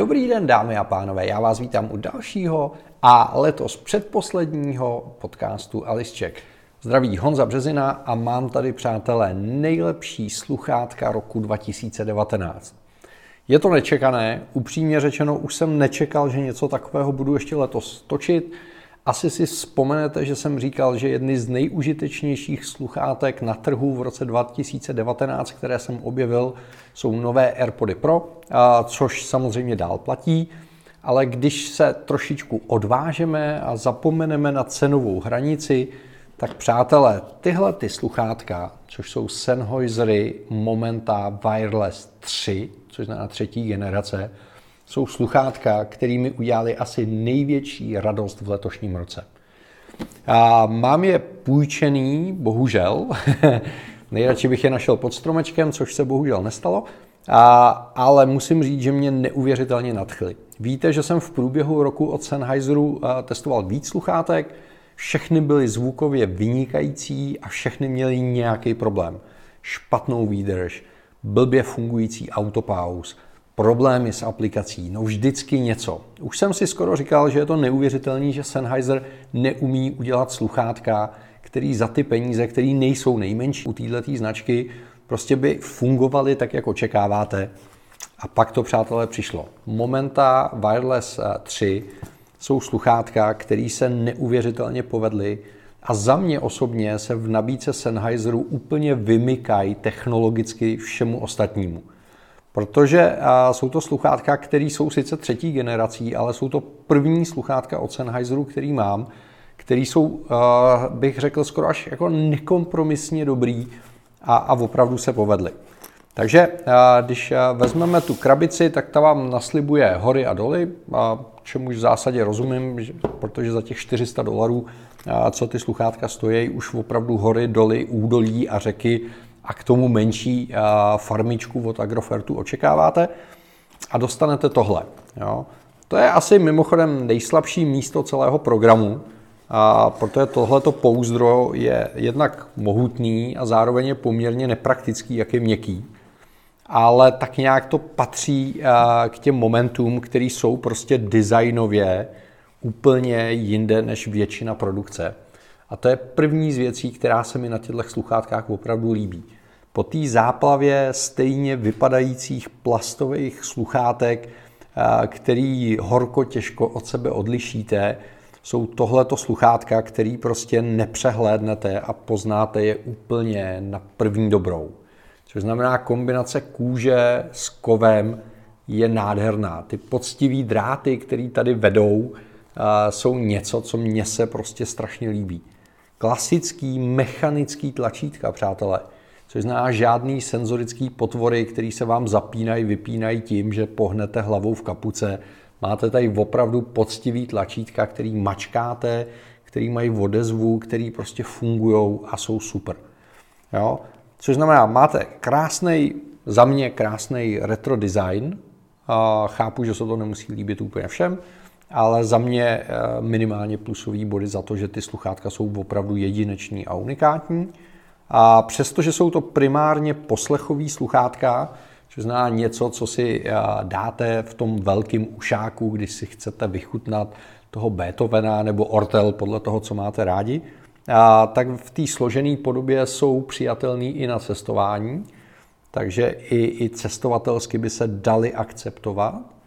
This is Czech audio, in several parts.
Dobrý den, dámy a pánové, já vás vítám u dalšího a letos předposledního podcastu Alisček. Zdraví Honza Březina a mám tady, přátelé, nejlepší sluchátka roku 2019. Je to nečekané, upřímně řečeno, už jsem nečekal, že něco takového budu ještě letos točit. Asi si vzpomenete, že jsem říkal, že jedny z nejužitečnějších sluchátek na trhu v roce 2019, které jsem objevil, jsou nové AirPody Pro, což samozřejmě dál platí. Ale když se trošičku odvážeme a zapomeneme na cenovou hranici, tak přátelé, tyhle ty sluchátka, což jsou Sennheisery Momenta Wireless 3, což znamená třetí generace, jsou sluchátka, kterými udělali asi největší radost v letošním roce. A mám je půjčený, bohužel, nejradši bych je našel pod stromečkem, což se bohužel nestalo, a, ale musím říct, že mě neuvěřitelně nadchly. Víte, že jsem v průběhu roku od Sennheiseru testoval víc sluchátek, všechny byly zvukově vynikající a všechny měly nějaký problém. Špatnou výdrž, blbě fungující autopauz, problémy s aplikací, no vždycky něco. Už jsem si skoro říkal, že je to neuvěřitelný, že Sennheiser neumí udělat sluchátka, který za ty peníze, které nejsou nejmenší u této značky, prostě by fungovaly tak, jak očekáváte. A pak to, přátelé, přišlo. Momenta Wireless 3 jsou sluchátka, které se neuvěřitelně povedly a za mě osobně se v nabídce Sennheiseru úplně vymykají technologicky všemu ostatnímu. Protože jsou to sluchátka, které jsou sice třetí generací, ale jsou to první sluchátka od Sennheiseru, který mám, který jsou, bych řekl, skoro až jako nekompromisně dobrý a, a opravdu se povedly. Takže když vezmeme tu krabici, tak ta vám naslibuje hory a doly, čemu v zásadě rozumím, protože za těch 400 dolarů, co ty sluchátka stojí, už opravdu hory, doly, údolí a řeky a k tomu menší farmičku od Agrofertu očekáváte a dostanete tohle. Jo. To je asi mimochodem nejslabší místo celého programu, a protože tohleto pouzdro je jednak mohutný a zároveň je poměrně nepraktický, jak je měkký. Ale tak nějak to patří k těm momentům, které jsou prostě designově úplně jinde než většina produkce. A to je první z věcí, která se mi na těchto sluchátkách opravdu líbí. Po té záplavě stejně vypadajících plastových sluchátek, který horko těžko od sebe odlišíte, jsou tohleto sluchátka, který prostě nepřehlédnete a poznáte je úplně na první dobrou. Což znamená kombinace kůže s kovem je nádherná. Ty poctivý dráty, které tady vedou, jsou něco, co mně se prostě strašně líbí. Klasický mechanický tlačítka, přátelé, což znamená žádný senzorický potvory, který se vám zapínají, vypínají tím, že pohnete hlavou v kapuce. Máte tady opravdu poctivý tlačítka, který mačkáte, který mají odezvu, který prostě fungují a jsou super. Jo? Což znamená, máte krásný, za mě krásný retro design. A chápu, že se to nemusí líbit úplně všem, ale za mě eh, minimálně plusový body za to, že ty sluchátka jsou opravdu jedineční a unikátní. A přestože jsou to primárně poslechový sluchátka, což znamená něco, co si eh, dáte v tom velkém ušáku, když si chcete vychutnat toho Beethovena nebo Ortel podle toho, co máte rádi, a tak v té složené podobě jsou přijatelný i na cestování, takže i, i cestovatelsky by se dali akceptovat.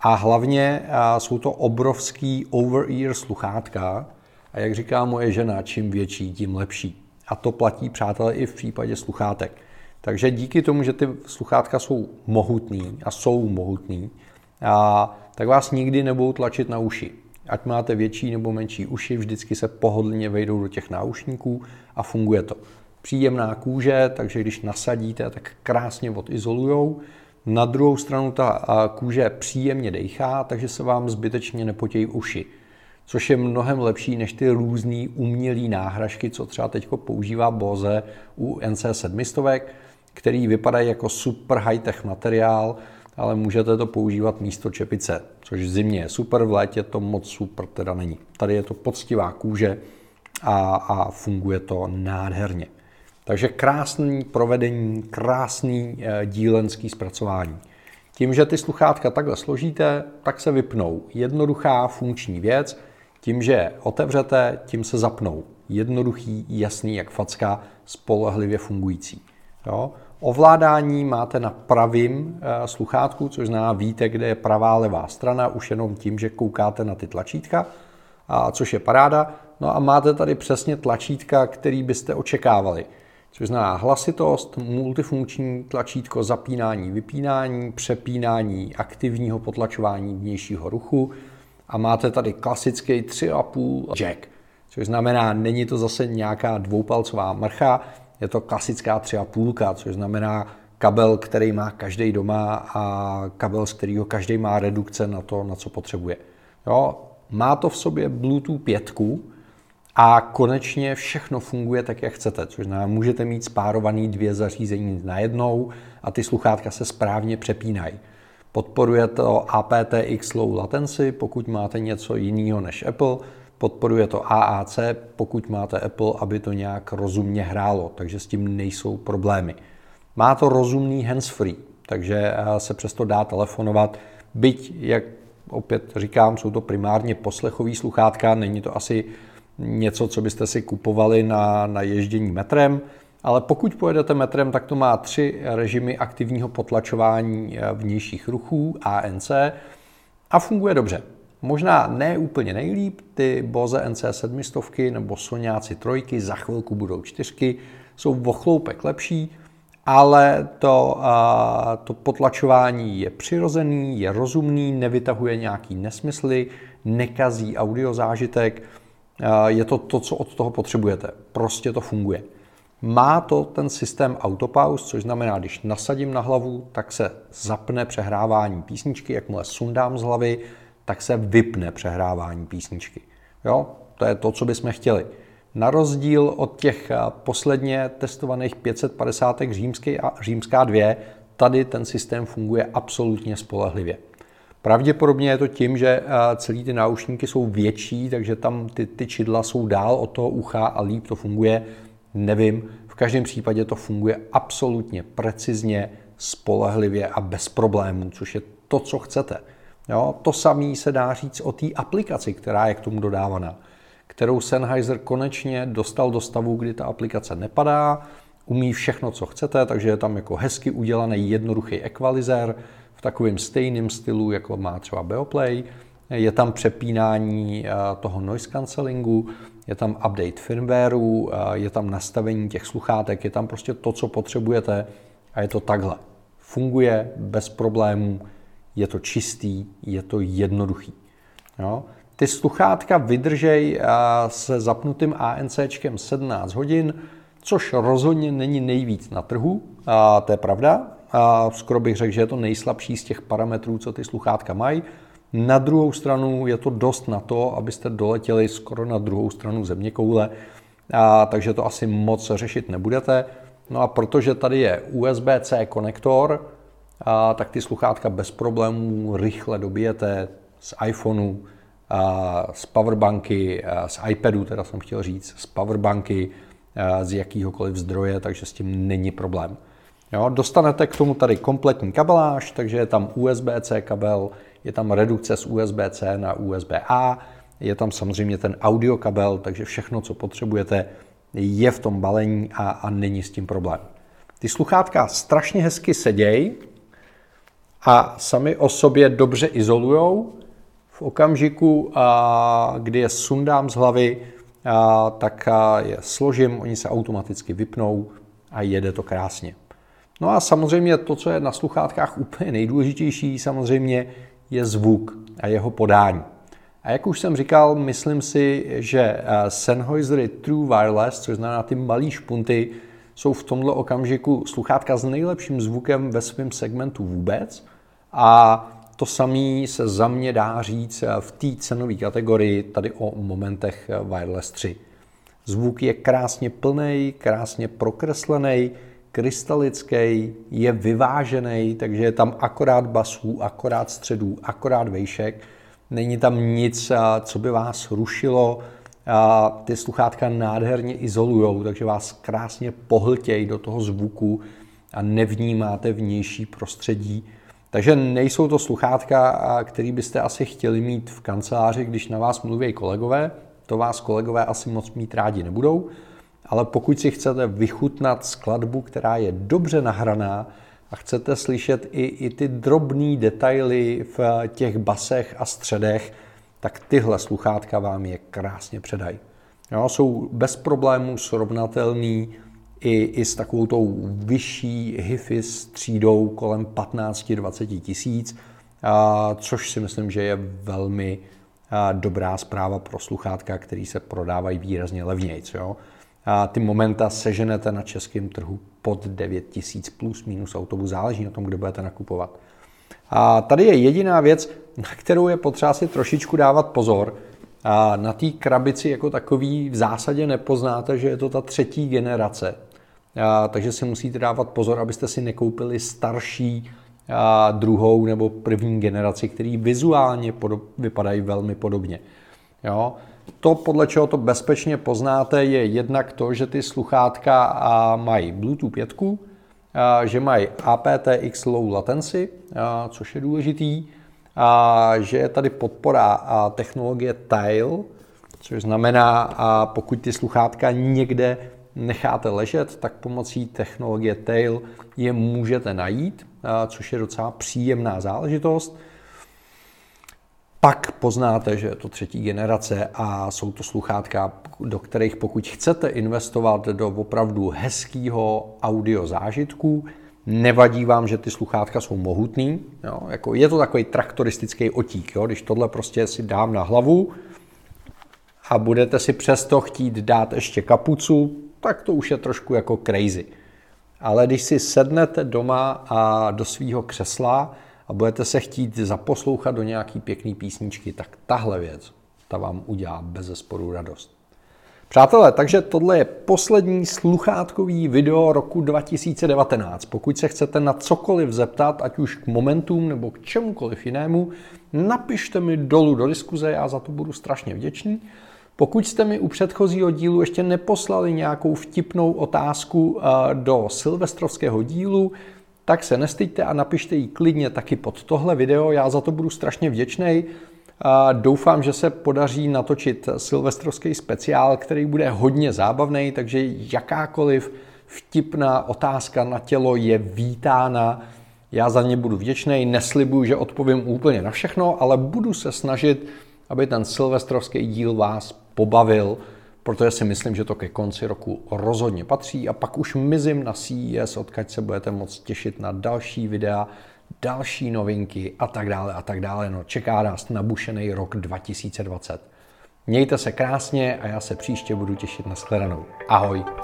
A hlavně jsou to obrovský over-ear sluchátka a jak říká moje žena, čím větší, tím lepší. A to platí, přátelé, i v případě sluchátek. Takže díky tomu, že ty sluchátka jsou mohutný a jsou mohutný, a, tak vás nikdy nebudou tlačit na uši. Ať máte větší nebo menší uši, vždycky se pohodlně vejdou do těch náušníků a funguje to. Příjemná kůže, takže když nasadíte, tak krásně odizolujou. Na druhou stranu ta kůže příjemně dejchá, takže se vám zbytečně nepotějí uši. Což je mnohem lepší než ty různé umělé náhražky, co třeba teď používá Bose u NC700, který vypadají jako super high-tech materiál, ale můžete to používat místo čepice, což v zimě je super, v létě to moc super teda není. Tady je to poctivá kůže a, a funguje to nádherně. Takže krásný provedení, krásný e, dílenský zpracování. Tím, že ty sluchátka takhle složíte, tak se vypnou. Jednoduchá funkční věc. Tím, že otevřete, tím se zapnou. Jednoduchý, jasný, jak facka, spolehlivě fungující. Jo? Ovládání máte na pravým e, sluchátku, což znamená víte, kde je pravá levá strana, už jenom tím, že koukáte na ty tlačítka, a, což je paráda. No a máte tady přesně tlačítka, který byste očekávali což znamená hlasitost, multifunkční tlačítko zapínání, vypínání, přepínání aktivního potlačování vnějšího ruchu a máte tady klasický 3,5 jack, což znamená, není to zase nějaká dvoupalcová mrcha, je to klasická 3,5, což znamená kabel, který má každý doma a kabel, z kterého každý má redukce na to, na co potřebuje. Jo, má to v sobě Bluetooth 5, a konečně všechno funguje tak, jak chcete, což znamená, můžete mít spárovaný dvě zařízení najednou a ty sluchátka se správně přepínají. Podporuje to aptX low latency, pokud máte něco jiného než Apple, podporuje to AAC, pokud máte Apple, aby to nějak rozumně hrálo, takže s tím nejsou problémy. Má to rozumný hands-free, takže eh, se přesto dá telefonovat, byť, jak opět říkám, jsou to primárně poslechový sluchátka, není to asi něco, co byste si kupovali na, na ježdění metrem, ale pokud pojedete metrem, tak to má tři režimy aktivního potlačování eh, vnějších ruchů ANC a funguje dobře. Možná ne úplně nejlíp, ty Bose NC700 nebo Soňáci trojky, za chvilku budou čtyřky, jsou v chloupek lepší, ale to, to potlačování je přirozený, je rozumný, nevytahuje nějaký nesmysly, nekazí audio zážitek, je to to, co od toho potřebujete. Prostě to funguje. Má to ten systém autopause, což znamená, když nasadím na hlavu, tak se zapne přehrávání písničky, jakmile sundám z hlavy, tak se vypne přehrávání písničky. Jo? To je to, co bychom chtěli. Na rozdíl od těch posledně testovaných 550 římský a římská 2, tady ten systém funguje absolutně spolehlivě. Pravděpodobně je to tím, že eh, celý ty náušníky jsou větší, takže tam ty, ty čidla jsou dál od toho ucha a líp to funguje. Nevím. V každém případě to funguje absolutně precizně, spolehlivě a bez problémů, což je to, co chcete. Jo? To samé se dá říct o té aplikaci, která je k tomu dodávaná, kterou Sennheiser konečně dostal do stavu, kdy ta aplikace nepadá, umí všechno, co chcete, takže je tam jako hezky udělaný jednoduchý ekvalizér, v takovém stejném stylu, jako má třeba Beoplay. Je tam přepínání eh, toho noise cancellingu, je tam update firmwareu, eh, je tam nastavení těch sluchátek, je tam prostě to, co potřebujete a je to takhle. Funguje bez problémů, je to čistý, je to jednoduchý. Jo? Ty sluchátka vydržej eh, se zapnutým ANCčkem 17 hodin, což rozhodně není nejvíc na trhu, a to je pravda, a skoro bych řekl, že je to nejslabší z těch parametrů, co ty sluchátka mají. Na druhou stranu je to dost na to, abyste doletěli skoro na druhou stranu země koule, a, takže to asi moc řešit nebudete. No a protože tady je USB-C konektor, a, tak ty sluchátka bez problémů rychle dobijete z iPhoneu, a, z powerbanky, a, z iPadu, teda jsem chtěl říct, z powerbanky, a, z jakýhokoliv zdroje, takže s tím není problém. Jo, dostanete k tomu tady kompletní kabeláž, takže je tam USB-C kabel, je tam redukce z USB-C na USB-A, je tam samozřejmě ten audio kabel, takže všechno, co potřebujete, je v tom balení a, a není s tím problém. Ty sluchátka strašně hezky sedějí a sami o sobě dobře izolujou. V okamžiku, a, kdy je sundám z hlavy, a, tak a je složím, oni se automaticky vypnou a jede to krásně. No a samozřejmě to, co je na sluchátkách úplně nejdůležitější, samozřejmě je zvuk a jeho podání. A jak už jsem říkal, myslím si, že eh, Sennheisery True Wireless, což znamená ty malé špunty, jsou v tomto okamžiku sluchátka s nejlepším zvukem ve svém segmentu vůbec. A to samé se za mě dá říct eh, v té cenové kategorii tady o momentech eh, Wireless 3. Zvuk je krásně plný, krásně prokreslený, krystalický, je vyvážený, takže je tam akorát basů, akorát středů, akorát vejšek. Není tam nic, co by vás rušilo. Ty sluchátka nádherně izolují, takže vás krásně pohltějí do toho zvuku a nevnímáte vnější prostředí. Takže nejsou to sluchátka, který byste asi chtěli mít v kanceláři, když na vás mluví kolegové. To vás kolegové asi moc mít rádi nebudou. Ale pokud si chcete vychutnat skladbu, která je dobře nahraná a chcete slyšet i, i ty drobné detaily v těch basech a středech, tak tyhle sluchátka vám je krásně předají. Jo, jsou bez problémů srovnatelný i, i s takovou tou vyšší HIFI třídou kolem 15-20 tisíc, což si myslím, že je velmi dobrá zpráva pro sluchátka, který se prodávají výrazně levněji. A ty momenta seženete na českém trhu pod 9 tisíc plus minus autobus, záleží na tom, kde budete nakupovat. A tady je jediná věc, na kterou je potřeba si trošičku dávat pozor. A na té krabici jako takový v zásadě nepoznáte, že je to ta třetí generace. A, takže si musíte dávat pozor, abyste si nekoupili starší a, druhou nebo první generaci, který vizuálně podob, vypadají velmi podobně. Jo? To, podle čeho to bezpečně poznáte, je jednak to, že ty sluchátka mají Bluetooth 5, že mají aptX low latency, což je důležitý, a že je tady podpora technologie Tile, což znamená, pokud ty sluchátka někde necháte ležet, tak pomocí technologie Tail je můžete najít, což je docela příjemná záležitost. Pak poznáte, že je to třetí generace a jsou to sluchátka, do kterých pokud chcete investovat do opravdu hezkého audio zážitku, nevadí vám, že ty sluchátka jsou mohutný. Jo? Jako je to takový traktoristický otík, jo? když tohle prostě si dám na hlavu a budete si přesto chtít dát ještě kapucu, tak to už je trošku jako crazy. Ale když si sednete doma a do svého křesla a budete se chtít zaposlouchat do nějaký pěkný písničky, tak tahle věc, ta vám udělá bez zesporu radost. Přátelé, takže tohle je poslední sluchátkový video roku 2019. Pokud se chcete na cokoliv zeptat, ať už k momentům nebo k čemukoliv jinému, napište mi dolů do diskuze, já za to budu strašně vděčný. Pokud jste mi u předchozího dílu ještě neposlali nějakou vtipnou otázku eh, do silvestrovského dílu, tak se nestyďte a napište ji klidně taky pod tohle video, já za to budu strašně vděčný. Doufám, že se podaří natočit silvestrovský speciál, který bude hodně zábavný, takže jakákoliv vtipná otázka na tělo je vítána. Já za ně budu vděčný, neslibuju, že odpovím úplně na všechno, ale budu se snažit, aby ten silvestrovský díl vás pobavil, protože si myslím, že to ke konci roku rozhodně patří a pak už mizím na CES, odkaď se budete moct těšit na další videa, další novinky a tak dále a tak dále. No, čeká nás nabušený rok 2020. Mějte se krásně a já se příště budu těšit na shledanou. Ahoj!